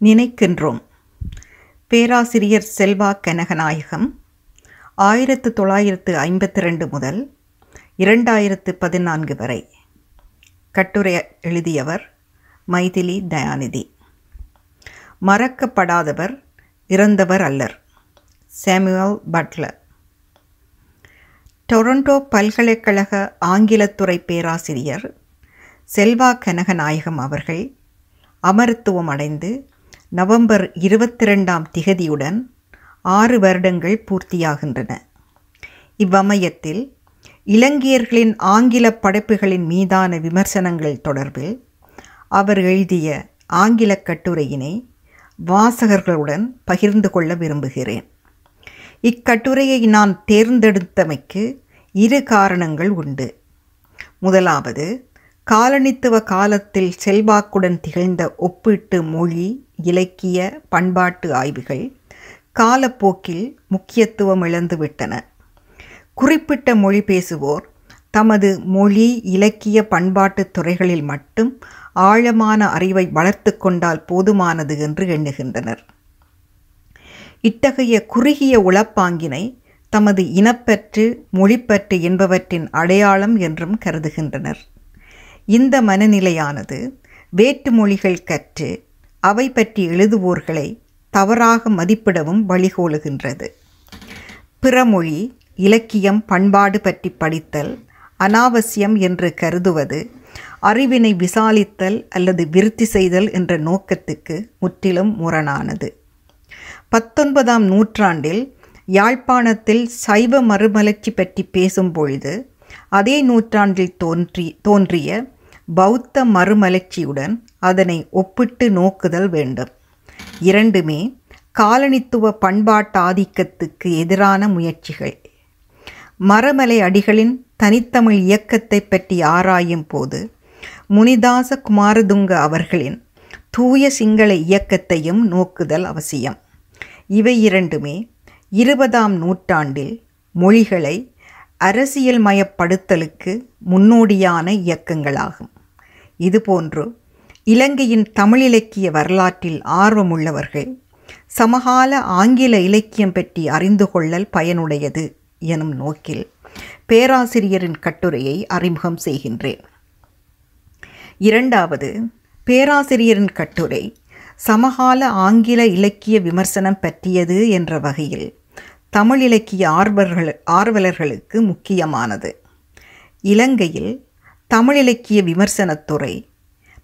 நினைக்கின்றோம். பேராசிரியர் செல்வா கனகநாயகம் ஆயிரத்து தொள்ளாயிரத்து ஐம்பத்தி ரெண்டு முதல் இரண்டாயிரத்து பதினான்கு வரை. கட்டுரை எழுதியவர் மைதிலி தயாநிதி. மறக்கப்படாதவர் இறந்தவர் அல்லர் சாமுவல் பட்லர். டொரண்டோ பல்கலைக்கழக ஆங்கிலத்துறை பேராசிரியர் செல்வா கனகநாயகம் அவர்கள் அமரத்துவம் அடைந்து நவம்பர் இருபத்தி ரெண்டாம் திகதியுடன் ஆறு வருடங்கள் பூர்த்தியாகின்றன. இவ்வமயத்தில் இலங்கையர்களின் ஆங்கில படைப்புகளின் மீதான விமர்சனங்கள் தொடர்பில் அவர் எழுதிய ஆங்கில கட்டுரையினை வாசகர்களுடன் பகிர்ந்து கொள்ள விரும்புகிறேன். இக்கட்டுரையை நான் தேர்ந்தெடுத்தமைக்கு இரு காரணங்கள் உண்டு. முதலாவது காலனித்துவ காலத்தில் செல்வாக்குடன் திகழ்ந்த ஒப்பீட்டு மொழி இலக்கிய பண்பாட்டு ஆய்வுகள் காலப்போக்கில் முக்கியத்துவம் இழந்துவிட்டன. குறிப்பிட்ட மொழி பேசுவோர் தமது மொழி இலக்கிய பண்பாட்டு துறைகளில் மட்டும் ஆழமான அறிவை வளர்த்து கொண்டால் போதுமானது என்று எண்ணுகின்றனர். இத்தகைய குறுகிய உளப்பாங்கினை தமது இனப்பற்று மொழிப்பற்று என்பவற்றின் அடையாளம் என்றும் கருதுகின்றனர். இந்த மனநிலையானது வேற்று மொழிகள் கற்று அவை பற்றி எழுதுவோர்களை தவறாக மதிப்பிடவும் வழிகோலுகின்றது. பிறமொழி இலக்கியம் பண்பாடு பற்றி படித்தல் அனாவசியம் என்று கருதுவது அறிவினை விசாலித்தல் அல்லது விருத்தி செய்தல் என்ற நோக்கத்துக்கு முற்றிலும் முரணானது. பத்தொன்பதாம் நூற்றாண்டில் யாழ்ப்பாணத்தில் சைவ மறுமலர்ச்சி பற்றி பேசும்பொழுது அதே நூற்றாண்டில் தோன்றி தோன்றிய பௌத்த மறுமலர்ச்சியுடன் அதனை ஒப்பிட்டு நோக்குதல் வேண்டும். இரண்டுமே காலனித்துவ பண்பாட்டாதிக்கத்துக்கு எதிரான முயற்சிகள். மரமலை அடிகளின் தனித்தமிழ் இயக்கத்தை பற்றி ஆராயும் போது முனிதாச குமாரதுங்க அவர்களின் தூய சிங்கள இயக்கத்தையும் நோக்குதல் அவசியம். இவை இரண்டுமே இருபதாம் நூற்றாண்டில் மொழிகளை அரசியல் மயப்படுத்தலுக்கு முன்னோடியான இயக்கங்களாகும். இதுபோன்று இலங்கையின் தமிழிலக்கிய வரலாற்றில் ஆர்வமுள்ளவர்கள் சமகால ஆங்கில இலக்கியம் பற்றி அறிந்து கொள்ளல் பயனுடையது எனும் நோக்கில் பேராசிரியரின் கட்டுரையை அறிமுகம் செய்கின்றேன். இரண்டாவது பேராசிரியரின் கட்டுரை சமகால ஆங்கில இலக்கிய விமர்சனம் பற்றியது என்ற வகையில் தமிழ் இலக்கிய ஆர்வர்கள் ஆர்வலர்களுக்கு முக்கியமானது. இலங்கையில் தமிழ் இலக்கிய விமர்சனத்துறை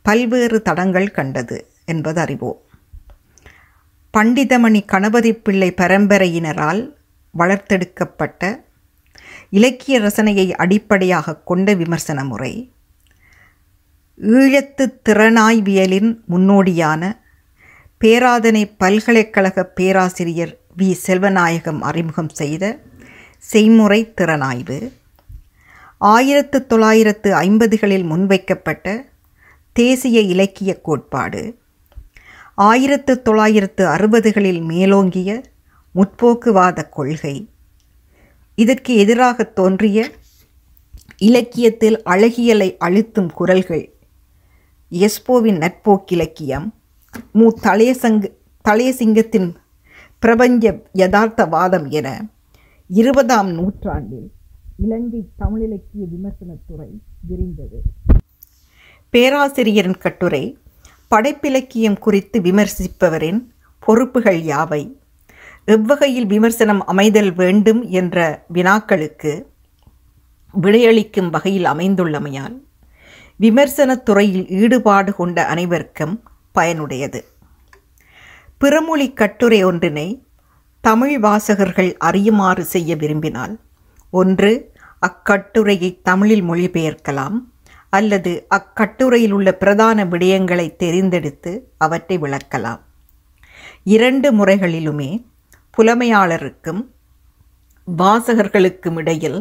பல்வேறு தடங்கள் கண்டது என்பது அறிவோம். பண்டிதமணி கணபதி பிள்ளை பரம்பரையினரால் வளர்த்தெடுக்கப்பட்ட இலக்கிய ரசனையை அடிப்படையாக கொண்ட விமர்சன முறை ஈழத்து திறனாய்வியலின் முன்னோடியான பேராதனை பல்கலைக்கழக பேராசிரியர் வி. செல்வநாயகம் அறிமுகம் செய்த செய்முறை திறனாய்வு ஆயிரத்து தொள்ளாயிரத்து ஐம்பதுகளில் முன்வைக்கப்பட்ட தேசிய இலக்கிய கோட்பாடு ஆயிரத்து தொள்ளாயிரத்து அறுபதுகளில் மேலோங்கிய முற்போக்குவாத கொள்கை. இதற்கு எதிராக தோன்றிய இலக்கியத்தில் அழகியலை அழுத்தும் குரல்கள் எஸ்போவின் நட்போக்கிலக்கியம் மு. தலையசங்க தளையசிங்கத்தின் பிரபஞ்ச யதார்த்தவாதம் என இருபதாம் நூற்றாண்டில் இலங்கை தமிழிலக்கிய விமர்சனத்துறை விரிந்தது. பேராசிரியரின் கட்டுரை படைப்பிலக்கியம் குறித்து விமர்சிப்பவரின் பொறுப்புகள் யாவை? எவ்வகையில் விமர்சனம் அமைதல் வேண்டும் என்ற வினாக்களுக்கு விடையளிக்கும் வகையில் அமைந்துள்ளமையால் விமர்சனத் துறையில் ஈடுபாடு கொண்ட அனைவருக்கும் பயனுடையது. பிறமொழி கட்டுரை ஒன்றினை தமிழ் வாசகர்கள் அறியுமாறு செய்ய விரும்பினால் ஒன்று அக்கட்டுரையை தமிழில் மொழிபெயர்க்கலாம் அல்லது அக்கட்டுரையில் உள்ள பிரதான விடயங்களை தெரிந்தெடுத்து அவற்றை விளக்கலாம். இரண்டு முறைகளிலுமே புலமையாளருக்கும் வாசகர்களுக்கும் இடையில்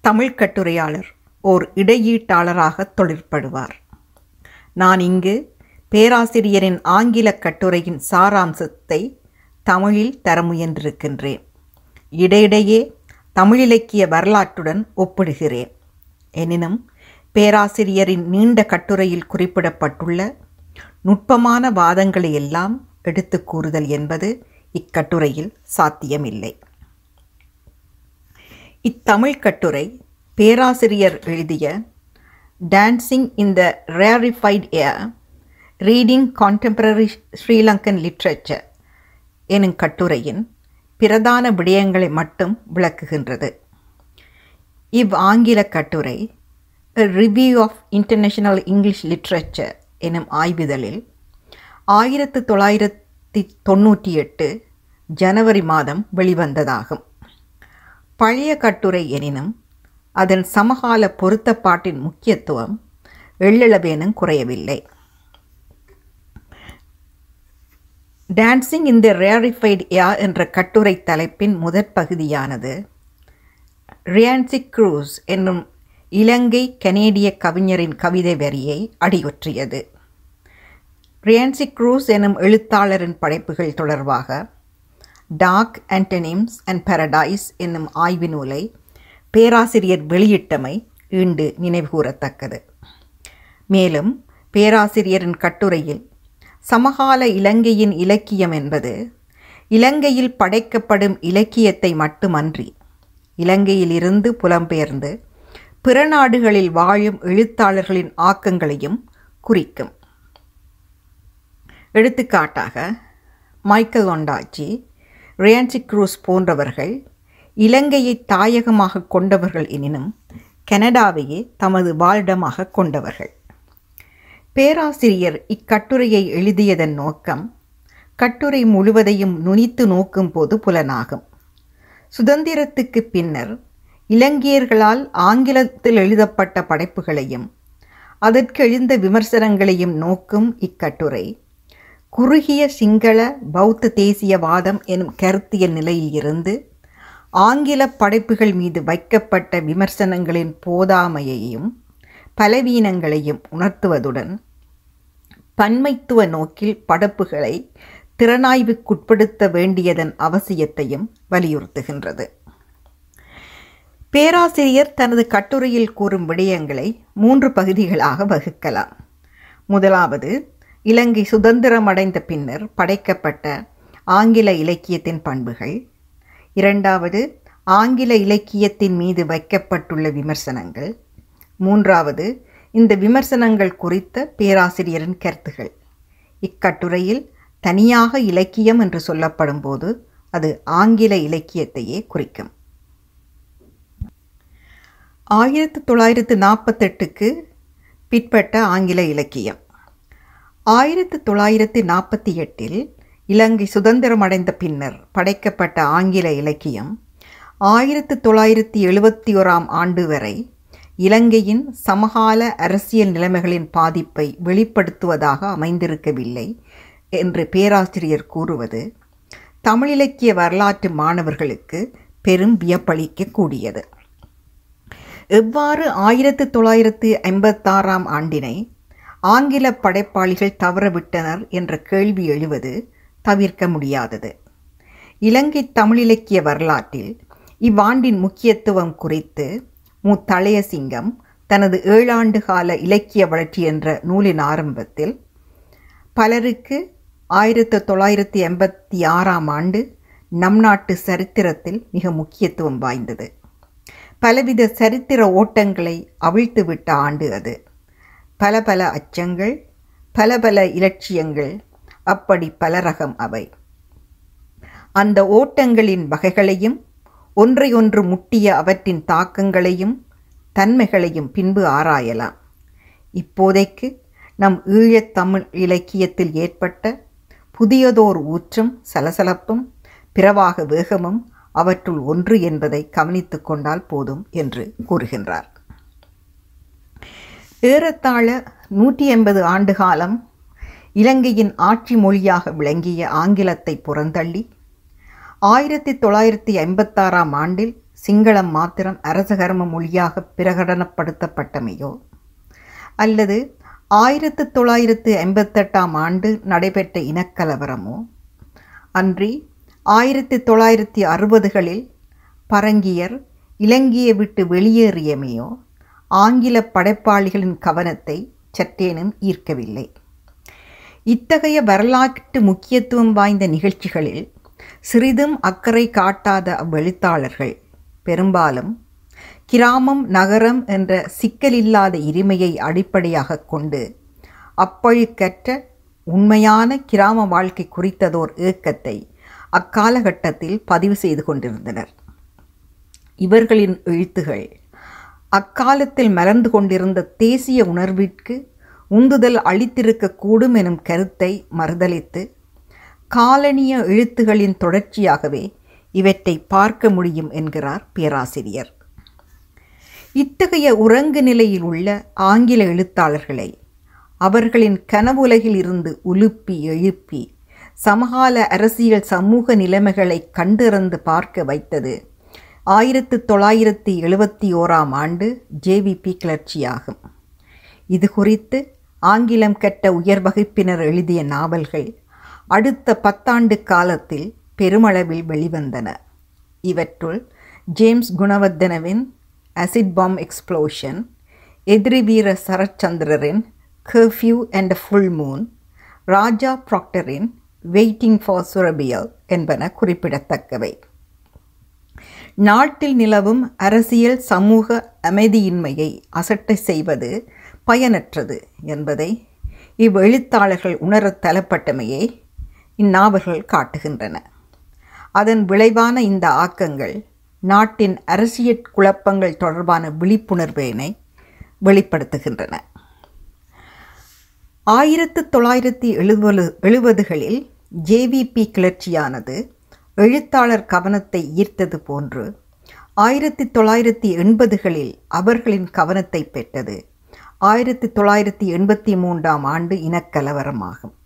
தமிழ் கட்டுரையாளர் ஓர் இடையீட்டாளராக தொழிற்படுவார். நான் இங்கு பேராசிரியரின் ஆங்கில கட்டுரையின் சாராம்சத்தை தமிழில் தர முயன்றிருக்கின்றேன். இடையிடையே தமிழிலக்கிய வரலாற்றுடன் ஒப்பிடுகிறேன். எனினும் பேராசிரியரின் நீண்ட கட்டுரையில் குறிப்பிடப்பட்டுள்ள நுட்பமான வாதங்களை எல்லாம் எடுத்து கூறுதல் என்பது இக்கட்டுரையில் சாத்தியமில்லை. இத்தமிழ் கட்டுரை பேராசிரியர் எழுதிய dancing in the rarefied air reading contemporary Sri Lankan literature எனும் கட்டுரையின் பிரதான விடயங்களை மட்டும் விளக்குகின்றது. இவ் ஆங்கில கட்டுரை review of international English literature எனும் ஆய்விதழில் ஆயிரத்து தொள்ளாயிரத்தி தொண்ணூற்றி எட்டு ஜனவரி மாதம் வெளிவந்ததாகும். பழைய கட்டுரை எனினும் அதன் சமகால பொருத்தப்பாட்டின் முக்கியத்துவம் எள்ளளவேனும் குறையவில்லை. டான்சிங் இன் த ரேரிஃபைட் யா என்ற கட்டுரை தலைப்பின் முதற் பகுதியானது. ரியான்சி க்ரூஸ் என்னும் இலங்கை கனேடிய கவிஞரின் கவிதை வரியை அடியொற்றியது ரியான்சி க்ரூஸ் எனும் எழுத்தாளரின் படைப்புகள் தொடர்பாக டாக் அண்டனிம்ஸ் அண்ட் பாரடைஸ் என்னும் ஆய்வு நூலை பேராசிரியர் வெளியிட்டமை ஈண்டு நினைவுகூரத்தக்கது. மேலும் பேராசிரியரின் கட்டுரையில் சமகால இலங்கையின் இலக்கியம் என்பது இலங்கையில் படைக்கப்படும் இலக்கியத்தை மட்டுமன்றி இலங்கையிலிருந்து புலம்பெயர்ந்து பிற நாடுகளில் வாழும் எழுத்தாளர்களின் ஆக்கங்களையும் குறிக்கும். எடுத்துக்காட்டாக மைக்கேல் ஒண்டாச்சி ரியான்சி க்ரூஸ் போன்றவர்கள் இலங்கையை தாயகமாக கொண்டவர்கள் எனினும் கனடாவையே தமது வாழ்டமாக கொண்டவர்கள். பேராசிரியர் இக்கட்டுரையை எழுதியதன் நோக்கம் கட்டுரை முழுவதையும் நுனித்து நோக்கும் போது புலனாகும். சுதந்திரத்துக்கு பின்னர் இலங்கையர்களால் ஆங்கிலத்தில் எழுதப்பட்ட படைப்புகளையும் அதற்கு எழுந்த விமர்சனங்களையும் நோக்கும் இக்கட்டுரை குறுகிய சிங்கள பௌத்த தேசியவாதம் எனும் கருத்தியல் நிலையில் இருந்து ஆங்கில படைப்புகள் மீது வைக்கப்பட்ட விமர்சனங்களின் போதாமையையும் பலவீனங்களையும் உணர்த்துவதுடன் பன்மைத்துவ நோக்கில் படைப்புகளை திறனாய்வுக்குட்படுத்த வேண்டியதன் அவசியத்தையும் வலியுறுத்துகின்றது. பேராசிரியர் தனது கட்டுரையில் கூறும் விடயங்களை மூன்று பகுதிகளாக வகுக்கலாம். முதலாவது இலங்கை சுதந்திரமடைந்த பின்னர் படைக்கப்பட்ட ஆங்கில இலக்கியத்தின் பண்புகள். இரண்டாவது ஆங்கில இலக்கியத்தின் மீது வைக்கப்பட்டுள்ள விமர்சனங்கள். மூன்றாவது இந்த விமர்சனங்கள் குறித்த பேராசிரியரின் கருத்துகள். இக்கட்டுரையில் தனியாக இலக்கியம் என்று சொல்லப்படும் போது அது ஆங்கில இலக்கியத்தையே குறிக்கும். ஆயிரத்து தொள்ளாயிரத்து நாற்பத்தெட்டுக்கு பிற்பட்ட ஆங்கில இலக்கியம். ஆயிரத்து தொள்ளாயிரத்து நாற்பத்தி எட்டில் இலங்கை சுதந்திரமடைந்த பின்னர் படைக்கப்பட்ட ஆங்கில இலக்கியம் ஆயிரத்து தொள்ளாயிரத்தி எழுபத்தி ஓராம் ஆண்டு வரை இலங்கையின் சமகால அரசியல் நிலைமைகளின் பாதிப்பை வெளிப்படுத்துவதாக அமைந்திருக்கவில்லை என்று பேராசிரியர் கூறுவது தமிழிலக்கிய வரலாற்று மாணவர்களுக்கு பெரும் வியப்பளிக்கக்கூடியது. எவ்வாறு ஆயிரத்து தொள்ளாயிரத்து ஐம்பத்தாறாம் ஆண்டினை ஆங்கில படைப்பாளிகள் தவறவிட்டனர் என்ற கேள்வி எழுவது தவிர்க்க முடியாதது. இலங்கை தமிழிலக்கிய வரலாற்றில் இவ்வாண்டின் முக்கியத்துவம் குறித்து மு சிங்கம் தனது ஏழாண்டு கால இலக்கிய வளர்ச்சி என்ற நூலின் ஆரம்பத்தில் பலருக்கு ஆயிரத்து தொள்ளாயிரத்தி எண்பத்தி ஆறாம் ஆண்டு நம் நாட்டு சரித்திரத்தில் மிக முக்கியத்துவம் வாய்ந்தது. பலவித சரித்திர ஓட்டங்களை அவிழ்த்துவிட்ட ஆண்டு அது. பல பல அச்சங்கள் பல பல இலட்சியங்கள் அப்படி பல ரகம் அவை. அந்த ஓட்டங்களின் வகைகளையும் ஒன்றையொன்று முட்டிய அவற்றின் தாக்கங்களையும் தன்மைகளையும் பின்பு ஆராயலாம். இப்போதைக்கு நம் ஈழத்தமிழ் இலக்கியத்தில் ஏற்பட்ட புதியதோர் ஊற்றும் சலசலப்பும் பிறவாக வேகமும் அவற்றுள் ஒன்று என்பதை கவனித்து கொண்டால் போதும் என்று கூறுகின்றார். ஏறத்தாழ நூற்றி எண்பது ஆண்டு காலம் இலங்கையின் ஆட்சி மொழியாக விளங்கிய ஆங்கிலத்தை புறந்தள்ளி ஆயிரத்தி தொள்ளாயிரத்தி ஐம்பத்தாறாம் ஆண்டில் சிங்களம் மாத்திரம் அரசகர்ம மொழியாக பிரகடனப்படுத்தப்பட்டமையோ? அல்லது ஆயிரத்து தொள்ளாயிரத்து ஐம்பத்தெட்டாம் ஆண்டு நடைபெற்ற இனக்கலவரமோ? அன்றி ஆயிரத்தி தொள்ளாயிரத்தி அறுபதுகளில் பரங்கியர் இலங்கையை விட்டு வெளியேறியமையோ ஆங்கில படைப்பாளிகளின் கவனத்தை சற்றேனும் ஈர்க்கவில்லை. இத்தகைய வரலாற்று முக்கியத்துவம் வாய்ந்த நிகழ்ச்சிகளில் சிறிதும் அக்கறை காட்டாத அவ்வெழுத்தாளர்கள். பெரும்பாலும் கிராமம் நகரம் என்ற சிக்கலில்லாத இருமையை அடிப்படையாக கொண்டு அப்பழுக்கற்ற உண்மையான கிராம வாழ்க்கை குறித்ததோர் ஏக்கத்தை அக்காலகட்டத்தில் பதிவு செய்து கொண்டிருந்தனர். இவர்களின் எழுத்துகள் அக்காலத்தில் மலர்ந்து கொண்டிருந்த தேசிய உணர்விற்கு உந்துதல் அளித்திருக்கக்கூடும் எனும் கருத்தை மறுதளித்து காலனிய எழுத்துகளின் தொடர்ச்சியாகவே இவற்றை பார்க்க முடியும் என்கிறார் பேராசிரியர். இத்தகைய உறங்கு நிலையில் உள்ள ஆங்கில எழுத்தாளர்களை அவர்களின் கனவுலகில் இருந்து உலுப்பி எழுப்பி சமகால அரசியல் சமூக நிலைமைகளை கண்டிறந்து பார்க்க வைத்தது ஆயிரத்து தொள்ளாயிரத்தி எழுபத்தி ஓராம் ஆண்டு ஜேவிபி கிளர்ச்சியாகும். இது குறித்து ஆங்கிலம் கற்ற உயர் வகுப்பினர் எழுதிய நாவல்கள் அடுத்த பத்தாண்டு காலத்தில் பெருமளவில் வெளிவந்தன. இவற்றுள் ஜேம்ஸ் குணவர்தனவின் acid bomb explosion Ediriweera சரச்சந்திரரின் curfew and full moon Raja ப்ராக்டரின் waiting for சுரபியல் என்பன குறிப்பிடத்தக்கவை. நாட்டில் நிலவும் அரசியல் சமூக அமைதியின்மையை அசட்டை செய்வது பயனற்றது என்பதை இவ்வெழுத்தாளர்கள் உணரத் தலப்பட்டமையை இந்நாவல்கள் காட்டுகின்றன. அதன் விளைவான இந்த ஆக்கங்கள் நாட்டின் அரசியல் குழப்பங்கள் தொடர்பான விழிப்புணர்வினை வெளிப்படுத்துகின்றன. ஆயிரத்து தொள்ளாயிரத்தி எழுபது எழுபதுகளில் ஜேவிபி கிளர்ச்சியானது எழுத்தாளர் கவனத்தை ஈர்த்தது போன்று ஆயிரத்தி தொள்ளாயிரத்தி எண்பதுகளில் அவர்களின் கவனத்தை பெற்றது ஆயிரத்தி தொள்ளாயிரத்தி எண்பத்தி மூன்றாம் ஆண்டு இனக்கலவரமாகும்.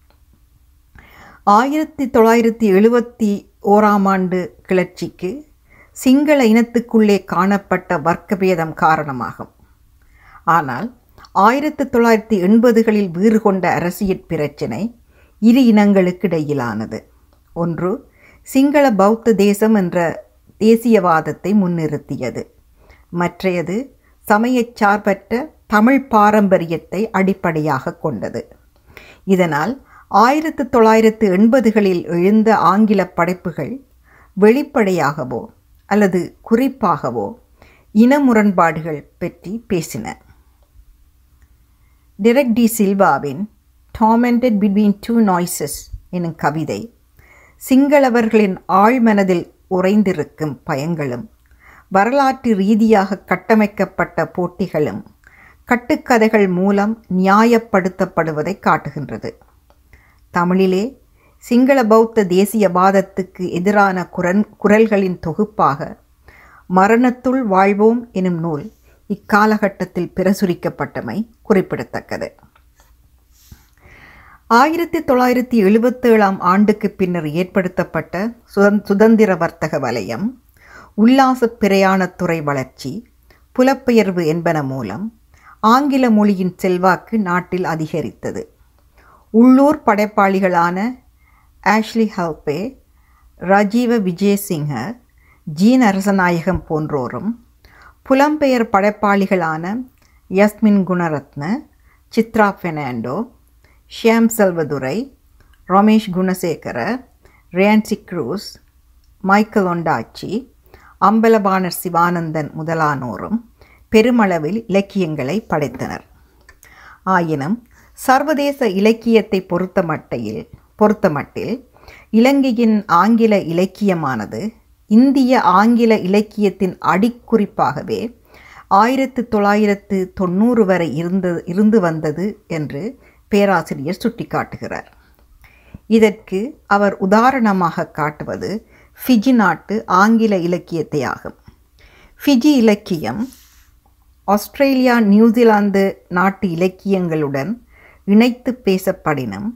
ஆயிரத்தி தொள்ளாயிரத்தி எழுபத்தி ஓராம் ஆண்டு கிளர்ச்சிக்கு சிங்கள இனத்துக்குள்ளே காணப்பட்ட வர்க்கபேதம் காரணமாகும். ஆனால் ஆயிரத்தி தொள்ளாயிரத்தி எண்பதுகளில் வீறு கொண்ட அரசியல் பிரச்சினை இரு இனங்களுக்கு இடையிலானது ஒன்று சிங்கள பௌத்த தேசம் என்ற தேசியவாதத்தை முன்னிறுத்தியது. மற்றையது சமயச் சார்பற்ற தமிழ் பாரம்பரியத்தை அடிப்படையாக கொண்டது. இதனால் ஆயிரத்து தொள்ளாயிரத்து எண்பதுகளில் எழுந்த ஆங்கில படைப்புகள் வெளிப்படையாகவோ அல்லது குறிப்பாகவோ இன முரண்பாடுகள் பற்றி பேசின. டெரெக் டி சில்வாவின் டாமெண்டட் பிட்வீன் டூ நாய்ஸஸ் எனும் கவிதை சிங்களவர்களின் ஆழ்மனதில் உறைந்திருக்கும் பயங்களும் வரலாற்று ரீதியாக கட்டமைக்கப்பட்ட போட்டிகளும் கட்டுக்கதைகள் மூலம் நியாயப்படுத்தப்படுவதை காட்டுகின்றது. தமிழிலே சிங்கள பௌத்த தேசியவாதத்துக்கு எதிரான குரன் குரல்களின் தொகுப்பாக மரணத்துள் வாழ்வோம் எனும் நூல் இக்காலகட்டத்தில் பிரசுரிக்கப்பட்டமை குறிப்பிடத்தக்கது. ஆயிரத்தி தொள்ளாயிரத்தி எழுபத்தேழாம் ஆண்டுக்கு பின்னர் ஏற்படுத்தப்பட்ட சுதந் சுதந்திர வர்த்தக வலயம் உல்லாச பிரயாணத்துறை வளர்ச்சி புலப்பெயர்வு என்பன மூலம் ஆங்கில மொழியின் செல்வாக்கு நாட்டில் அதிகரித்தது. உள்ளூர் படைப்பாளிகளான ஆஷ்லி ஹல்பே ராஜீவ விஜயசிங்க ஜீன் அரசநாயகம் போன்றோரும் புலம்பெயர் படைப்பாளிகளான Yasmin Gunaratne Chitra Fernando Shyam Selvadurai Ramesh Gunasekera Rienzi Crusz Michael Ondaatje Ambalavaner Sivanandan முதலானோரும் பெருமளவில் இலக்கியங்களை படைத்தனர். ஆயினும் சர்வதேச இலக்கியத்தை பொறுத்த மட்டையில் பொறுத்தமட்டில் இலங்கையின் ஆங்கில இலக்கியமானது இந்திய ஆங்கில இலக்கியத்தின் அடிக்குறிப்பாகவே ஆயிரத்து தொள்ளாயிரத்து தொண்ணூறு வரை இருந்த இருந்து வந்தது என்று பேராசிரியர் சுட்டிக்காட்டுகிறார். இதற்கு அவர் உதாரணமாக காட்டுவது ஃபிஜி நாட்டு ஆங்கில இலக்கியத்தை ஆகும் ஃபிஜி இலக்கியம் ஆஸ்திரேலியா நியூசிலாந்து நாட்டு இலக்கியங்களுடன் இணைத்து பேசப்படினும்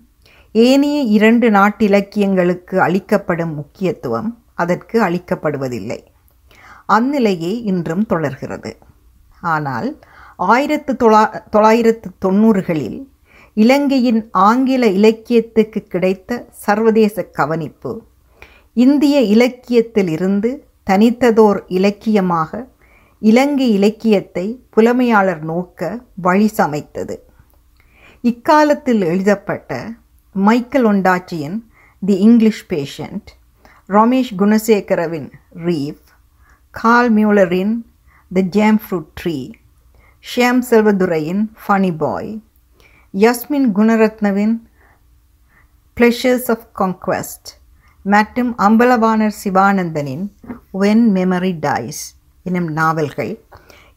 ஏனைய இரண்டு நாட்டிலக்கியங்களுக்கு அளிக்கப்படும் முக்கியத்துவம் அதற்கு அளிக்கப்படுவதில்லை. அந்நிலையே இன்றும் தொடர்கிறது. ஆனால் ஆயிரத்து தொள்ளா தொள்ளாயிரத்து தொண்ணூறுகளில் இலங்கையின் ஆங்கில இலக்கியத்துக்கு கிடைத்த சர்வதேச கவனிப்பு இந்திய இலக்கியத்தில் இருந்து தனித்ததோர் இலக்கியமாக இலங்கை இலக்கியத்தை புலமையாளர் நோக்க வழி சமைத்தது. இக்காலத்தில் எழுதப்பட்ட மைக்கேல் ஒண்டாச்சியின் தி இங்கிலீஷ் பேஷண்ட் ரமேஷ் குணசேகரவின் reef call மியூலரின் the jam fruit tree Shyam செல்வதுரையின் funny boy யஸ்மின் குணரத்னவின் ப்ளஷர்ஸ் ஆஃப் கான்க்வெஸ்ட் மற்றும் அம்பலவாணர் சிவானந்தனின் வென் மெமரி டைஸ் எனும் நாவல்கள்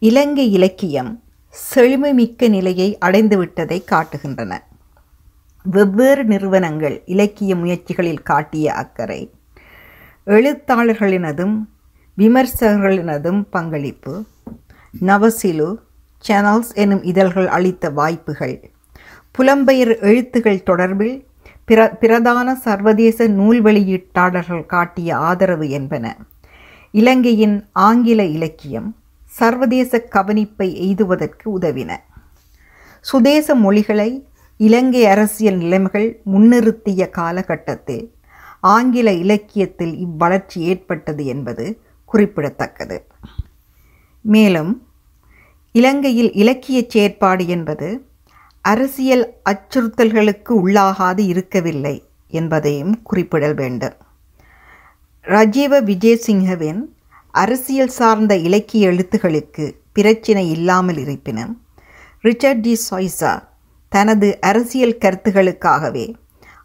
இலங்கை இலக்கியம் செழுமைமிக்க நிலையை அடைந்துவிட்டதை காட்டுகின்றன. வெவ்வேறு நிறுவனங்கள் இலக்கிய முயற்சிகளில் காட்டிய அக்கறை எழுத்தாளர்களினதும் விமர்சகர்களினதும் பங்களிப்பு. நவசிலு சேனல்ஸ் எனும் இதழ்கள் அளித்த வாய்ப்புகள். புலம்பெயர் எழுத்துகள் தொடர்பில் பிர பிரதான சர்வதேச நூல் வெளியீட்டாளர்கள் காட்டிய ஆதரவு என்பன. இலங்கையின் ஆங்கில இலக்கியம் சர்வதேச கவனிப்பை எய்துவதற்கு உதவின. சுதேச மொழிகளை இலங்கை அரசியல் நிலைமைகள் முன்னிறுத்திய காலகட்டத்தில் ஆங்கில இலக்கியத்தில் இவ்வளர்ச்சி ஏற்பட்டது என்பது குறிப்பிடத்தக்கது. மேலும் இலங்கையில் இலக்கிய செயற்பாடு என்பது அரசியல் அச்சுறுத்தல்களுக்கு உள்ளாகாது இருக்கவில்லை என்பதையும் குறிப்பிடல் வேண்டும். ரஜீவ விஜயசிங்கவின் அரசியல் சார்ந்த இலக்கிய எழுத்துகளுக்கு பிரச்சினை இல்லாமல் இருப்பினும் ரிச்சர்ட் டி சாய்ஸா தனது அரசியல் கருத்துகளுக்காகவே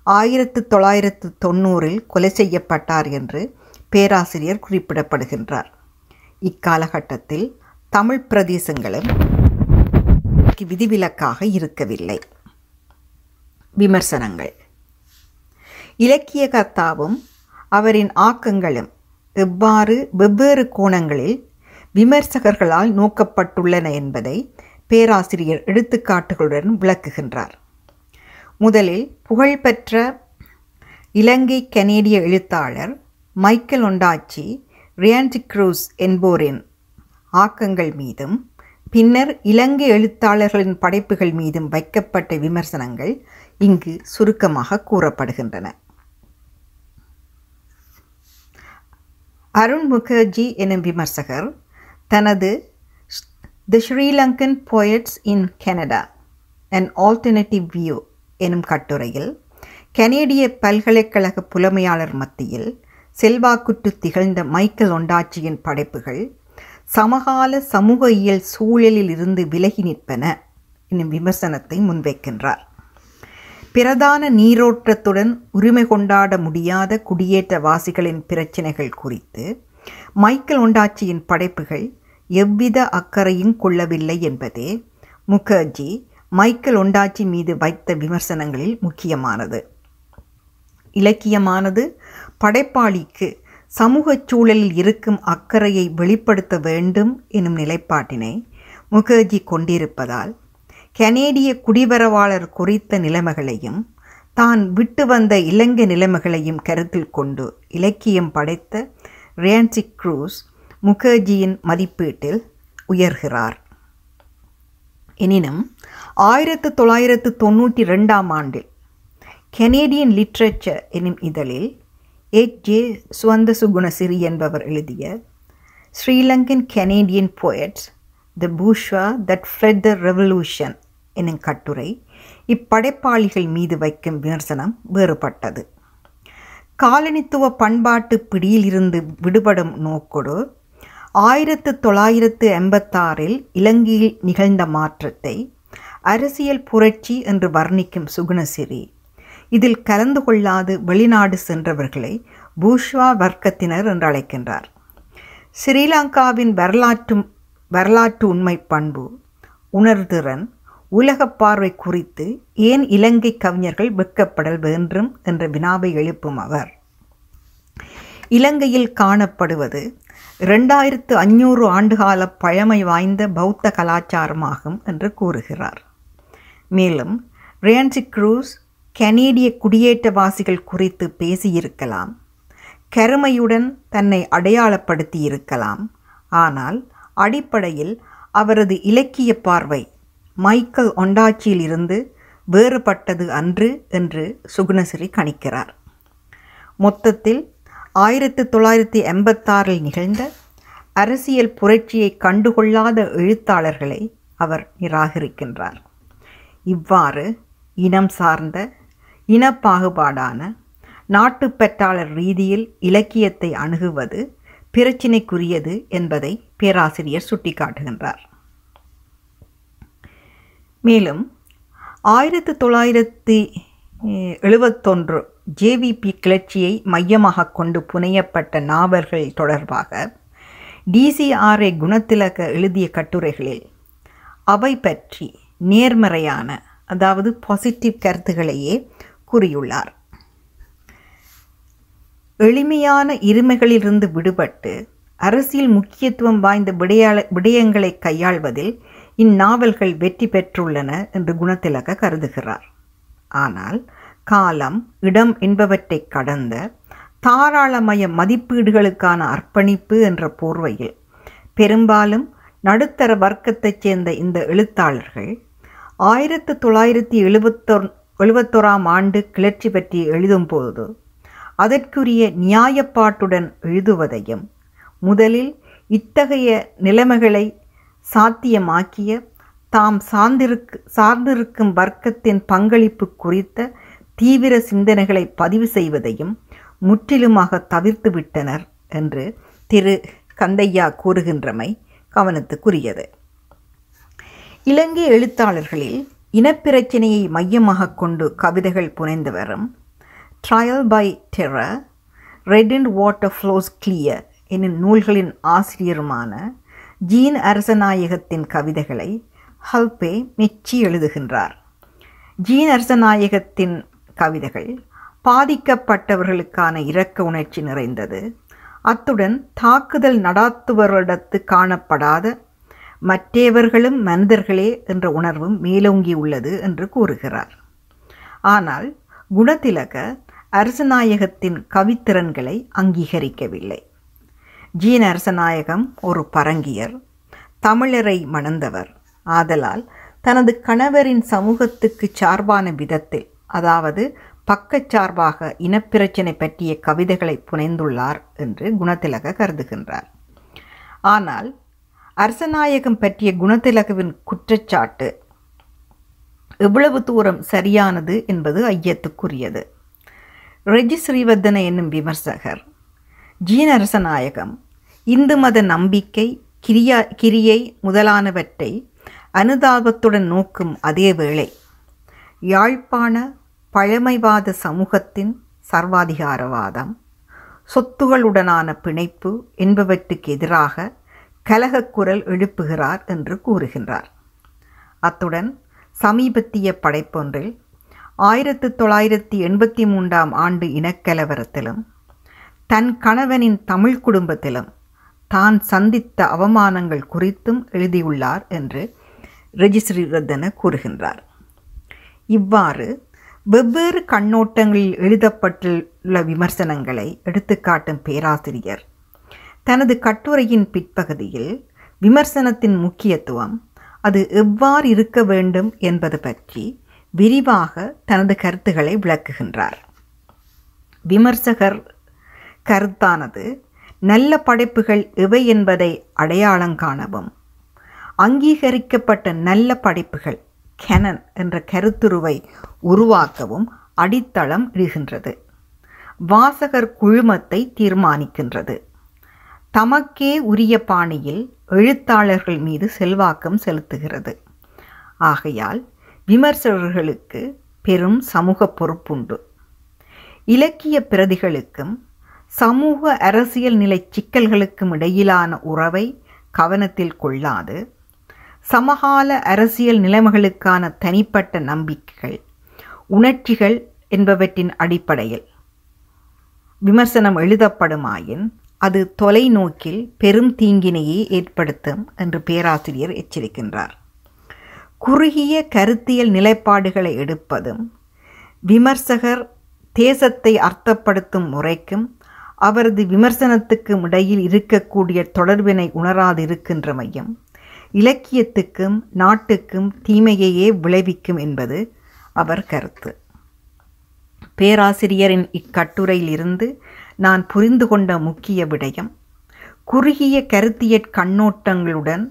ஆயிரத்து தொள்ளாயிரத்து தொண்ணூறில் கொலை செய்யப்பட்டார் என்று பேராசிரியர் குறிப்பிடப்படுகின்றார். இக்காலகட்டத்தில் தமிழ் பிரதேசங்களும் விதிவிலக்காக இருக்கவில்லை. விமர்சனங்கள். இலக்கிய கர்த்தாவும் அவரின் ஆக்கங்களும் எவ்வாறு வெவ்வேறு கோணங்களில் விமர்சகர்களால் நோக்கப்பட்டுள்ளன என்பதை பேராசிரியர் எடுத்துக்காட்டுகளுடன் விளக்குகின்றார். முதலில் புகழ்பெற்ற இலங்கை கனேடிய எழுத்தாளர் மைக்கேல் ஒண்டாச்சி ரியான்டி க்ரூஸ் என்போரின் ஆக்கங்கள் மீதும் பின்னர் இலங்கை எழுத்தாளர்களின் படைப்புகள் மீதும் வைக்கப்பட்ட விமர்சனங்கள் இங்கு சுருக்கமாக கூறப்படுகின்றன. அருண் முகர்ஜி எனும் விமர்சகர் தனது the Sri Lankan poets in Canada and alternative view எனும் கட்டுரையில் கனேடிய பல்கலைக்கழக புலமையாளர் மத்தியில் செல்வாக்குற்று திகழ்ந்த மைக்கேல் ஒண்டாச்சியின் படைப்புகள் சமகால சமூக இயல் சூழலில் இருந்து விலகி நிற்பன என்னும் விமர்சனத்தை முன்வைக்கின்றார். பிரதான நீரோட்டத்துடன் உரிமை கொண்டாட முடியாத குடியேற்றவாசிகளின் பிரச்சினைகள் குறித்து மைக்கேல் ஒண்டாச்சியின் படைப்புகள் எவ்வித அக்கறையும் கொள்ளவில்லை என்பதே முகர்ஜி மைக்கேல் ஒண்டாச்சி மீது வைத்த விமர்சனங்களில் முக்கியமானது. இலக்கியமானது படைப்பாளிக்கு சமூக சூழலில் இருக்கும் அக்கறையை வெளிப்படுத்த வேண்டும் எனும் நிலைப்பாட்டினை முகர்ஜி கொண்டிருப்பதால் கனேடிய குடிவரவாளர் குறித்த நிலைமைகளையும் தான் விட்டு வந்த இலங்கை நிலைமைகளையும் கருத்தில் கொண்டு இலக்கியம் படைத்த ரியான்சி க்ரூஸ் முகர்ஜியின் மதிப்பீட்டில் உயர்கிறார். எனினும் ஆயிரத்து தொள்ளாயிரத்து தொண்ணூற்றி ரெண்டாம் ஆண்டில் கெனேடியன் லிட்ரேச்சர் எனும் இதழில் எச். ஜே. சுவந்த சுகுணசிறி என்பவர் எழுதிய Sri Lankan Canadian poets the bourgeois that fled the revolution எனும் கட்டுரை இப்படைப்பாளிகள் மீது வைக்கும் விமர்சனம் வேறுபட்டது. காலனித்துவ பண்பாட்டு பிடியிலிருந்து விடுபடும் நோக்கோடு ஆயிரத்து தொள்ளாயிரத்து எண்பத்தாறில் இலங்கையில் நிகழ்ந்த மாற்றத்தை அரசியல் புரட்சி என்று வர்ணிக்கும் சுகுணசிறி இதில் கலந்து கொள்ளாது வெளிநாடு சென்றவர்களை பூஷ்வா வர்க்கத்தினர் என்று அழைக்கின்றார். ஸ்ரீலங்காவின் வரலாற்று வரலாற்று உண்மை பண்பு உணர்திறன் உலக பார்வை குறித்து ஏன் இலங்கை கவிஞர்கள் வெட்கப்படல் வேண்டும் என்ற வினாவை எழுப்பும் அவர். இலங்கையில் காணப்படுவது இரண்டாயிரத்து அஞ்சூறு ஆண்டுகால பழமை வாய்ந்த பௌத்த கலாச்சாரமாகும் என்று கூறுகிறார். மேலும் ரேன்சி க்ரூஸ் கனேடிய குடியேற்றவாசிகள் குறித்து பேசியிருக்கலாம். கருமையுடன் தன்னை அடையாளப்படுத்தி இருக்கலாம் ஆனால் அடிப்படையில் அவரது இலக்கிய பார்வை மைக்கேல் ஒண்டாச்சியிலிருந்து வேறுபட்டது அன்று என்று சுகுணசிறி கணிக்கிறார். மொத்தத்தில் ஆயிரத்து தொள்ளாயிரத்தி எண்பத்தாறில் நிகழ்ந்த அரசியல் புரட்சியை கண்டுகொள்ளாத எழுத்தாளர்களை அவர் நிராகரிக்கின்றார். இவ்வாறு இனம் சார்ந்த இனப்பாகுபாடான நாட்டுப்பற்றாளர் ரீதியில் இலக்கியத்தை அணுகுவது பிரச்சினைக்குரியது என்பதை பேராசிரியர் சுட்டிக்காட்டுகின்றார். மேலும் ஆயிரத்து தொள்ளாயிரத்தி எழுபத்தொன்று ஜேவிபி கிளர்ச்சியை மையமாக கொண்டு புனையப்பட்ட நாவல்கள் தொடர்பாக டிசிஆர்ஏ குணத்திலக எழுதிய கட்டுரைகளில் அவை பற்றி நேர்மறையான அதாவது பாசிட்டிவ் கருத்துகளையே கூறியுள்ளார். எளிமையான இருமைகளிலிருந்து விடுபட்டு அரசியல் முக்கியத்துவம் வாய்ந்த விடையாள விடயங்களை கையாள்வதில் இந்நாவல்கள் வெற்றி பெற்றுள்ளன என்று குணத்திலக கருதுகிறார். ஆனால் காலம் இடம் என்பவற்றை கடந்த தாராளமய மதிப்பீடுகளுக்கான அர்ப்பணிப்பு என்ற போர்வையில் பெரும்பாலும் நடுத்தர வர்க்கத்தைச் சேர்ந்த இந்த எழுத்தாளர்கள் ஆயிரத்து தொள்ளாயிரத்தி எழுபத்தொர் எழுபத்தோராம் ஆண்டு கிளர்ச்சி பற்றி எழுதும்போது அதற்குரிய நியாயப்பாட்டுடன் எழுதுவதையும் முதலில் இத்தகைய நிலைமைகளை சாத்தியமாக்கிய தாம் சார்ந்திருக்கு சார்ந்திருக்கும் வர்க்கத்தின் பங்களிப்பு குறித்த தீவிர சிந்தனைகளை பதிவு செய்வதையும் முற்றிலுமாக தவிர்த்து விட்டனர் என்று திரு. கந்தையா கூறுகின்றமை கவனத்துக்குரியது. இலங்கை எழுத்தாளர்களில் இனப்பிரச்சனையை மையமாக கொண்டு கவிதைகள் புனைந்து வரும் trial by terror red and water flows clear என்னும் நூல்களின் ஆசிரியருமான ஜீன் அரசநாயகத்தின் கவிதைகளை ஹல்பே மெச்சி எழுதுகின்றார். ஜீன் அரசநாயகத்தின் கவிதைகள் பாதிக்கப்பட்டவர்களுக்கான இரக்க உணர்ச்சி நிறைந்தது. அத்துடன் தாக்குதல் நடாத்துவரிடத்து காணப்படாத மற்றவர்களும் மனிதர்களே என்ற உணர்வும் மேலோங்கியுள்ளது என்று கூறுகிறார். ஆனால் குணத்திலக அரசநாயகத்தின் கவித்திறன்களை அங்கீகரிக்கவில்லை. ஜி நரசநாயகம் ஒரு பரங்கியர். தமிழரை மணந்தவர். ஆதலால் தனது கணவரின் சமூகத்துக்கு சார்பான விதத்தில் அதாவது பக்கச்சார்பாக இனப்பிரச்சினை பற்றிய கவிதைகளை புனைந்துள்ளார் என்று குணத்திலக கருதுகின்றார். ஆனால் அரசநாயகம் பற்றிய குணத்திலகவின் குற்றச்சாட்டு எவ்வளவு தூரம் சரியானது என்பது ஐயத்துக்குரியது. ரெஜி ஸ்ரீவர்தன என்னும் விமர்சகர் ஜீனரசநாயகம் இந்து மத நம்பிக்கை கிரியா கிரியை முதலானவற்றை அனுதாபத்துடன் நோக்கும் அதே வேளை யாழ்ப்பாண பழமைவாத சமூகத்தின் சர்வாதிகாரவாதம் சொத்துகளுடனான பிணைப்பு என்பவற்றுக்கு எதிராக கலகக்குரல் எழுப்புகிறார் என்று கூறுகின்றார். அத்துடன் சமீபத்திய படைப்பொன்றில் ஆயிரத்து தொள்ளாயிரத்தி எண்பத்தி மூன்றாம் ஆண்டு இனக்கலவரத்திலும் தன் கணவனின் தமிழ் குடும்பத்திலும் தான் சந்தித்த அவமானங்கள் குறித்தும் எழுதியுள்ளார் என்று ரெஜிஸ்ரீரத்தன கூறுகின்றார். இவ்வாறு வெவ்வேறு கண்ணோட்டங்களில் எழுதப்பட்டுள்ள விமர்சனங்களை எடுத்துக்காட்டும் பேராசிரியர். தனது கட்டுரையின் பிற்பகுதியில் விமர்சனத்தின் முக்கியத்துவம் அது எவ்வாறு இருக்க வேண்டும் என்பது பற்றி விரிவாக தனது கருத்துக்களை விளக்குகின்றார். விமர்சகர் கருத்தானது நல்ல படைப்புகள் எவை என்பதை அடையாளம் காணவும். அங்கீகரிக்கப்பட்ட நல்ல படைப்புகள் கெனன் என்ற கருத்துருவை உருவாக்கவும் அடித்தளம் இடுகின்றது. வாசகர் குழுமத்தை தீர்மானிக்கின்றது. தமக்கே உரிய பாணியில் எழுத்தாளர்கள் மீது செல்வாக்கம் செலுத்துகிறது. ஆகையால் விமர்சகர்களுக்கு பெரும் சமூக பொறுப்புண்டு. இலக்கிய பிரதிகளுக்கும் சமூக அரசியல் நிலை சிக்கல்களுக்கும் இடையிலான உறவை கவனத்தில் கொள்ளாது. சமகால அரசியல் நிலைமைகளுக்கான தனிப்பட்ட நம்பிக்கைகள் உணர்ச்சிகள் என்பவற்றின் அடிப்படையில். விமர்சனம் எழுதப்படுமாயின் அது தொலைநோக்கில் பெரும் தீங்கினையே ஏற்படுத்தும் என்று பேராசிரியர் எச்சரிக்கின்றார். குறுகிய கருத்தியல் நிலைப்பாடுகளை எடுப்பதும் விமர்சகர் தேசத்தை அர்த்தப்படுத்தும் முறைக்கும் அவரது விமர்சனத்துக்கும் இடையில் இருக்கக்கூடிய தொடர்பினை உணராதிருக்கின்ற மையம். இலக்கியத்துக்கும் நாட்டுக்கும் தீமையையே விளைவிக்கும் என்பது அவர் கருத்து. பேராசிரியரின் இக்கட்டுரையிலிருந்து நான் புரிந்து கொண்ட முக்கிய விடயம் குறுகிய கருத்தியற் கண்ணோட்டங்களுடன்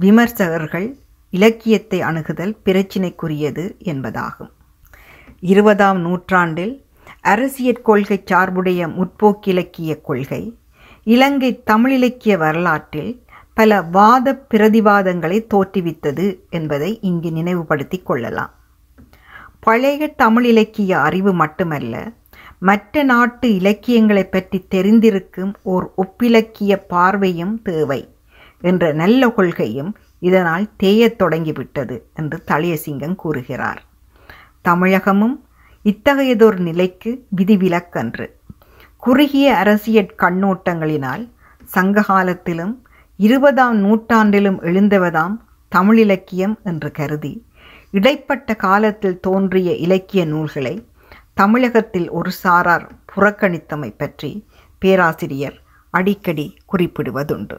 விமர்சகர்கள் இலக்கியத்தை அணுகுதல் பிரச்சினைக்குரியது என்பதாகும். இருபதாம் நூற்றாண்டில் அரசியற் கொள்கை சார்புடைய முற்போக்கிலக்கிய கொள்கை இலங்கை தமிழிலக்கிய வரலாற்றில் பல வாத பிரதிவாதங்களை தோற்றுவித்தது என்பதை இங்கு நினைவுபடுத்திக் கொள்ளலாம். பழைய தமிழ் இலக்கிய அறிவு மட்டுமல்ல மற்ற நாட்டு இலக்கியங்களை பற்றி தெரிந்திருக்கும் ஓர் ஒப்பிலக்கிய பார்வையும் தேவை என்ற நல்ல கொள்கையும் இதனால் தேயத் தொடங்கிவிட்டது என்று தளியசிங்கம் கூறுகிறார். தமிழகமும் இத்தகையதொரு நிலைக்கு விதிவிலக்கன்று. குறுகிய அரசியற் கண்ணோட்டங்களினால் சங்ககாலத்திலும் இருபதாம் நூற்றாண்டிலும் எழுந்தவதாம் தமிழிலக்கியம் என்று கருதி இடைப்பட்ட காலத்தில் தோன்றிய இலக்கிய நூல்களை தமிழகத்தில் ஒரு சாரார் புறக்கணித்தமை பற்றி பேராசிரியர் அடிக்கடி குறிப்பிடுவதுண்டு.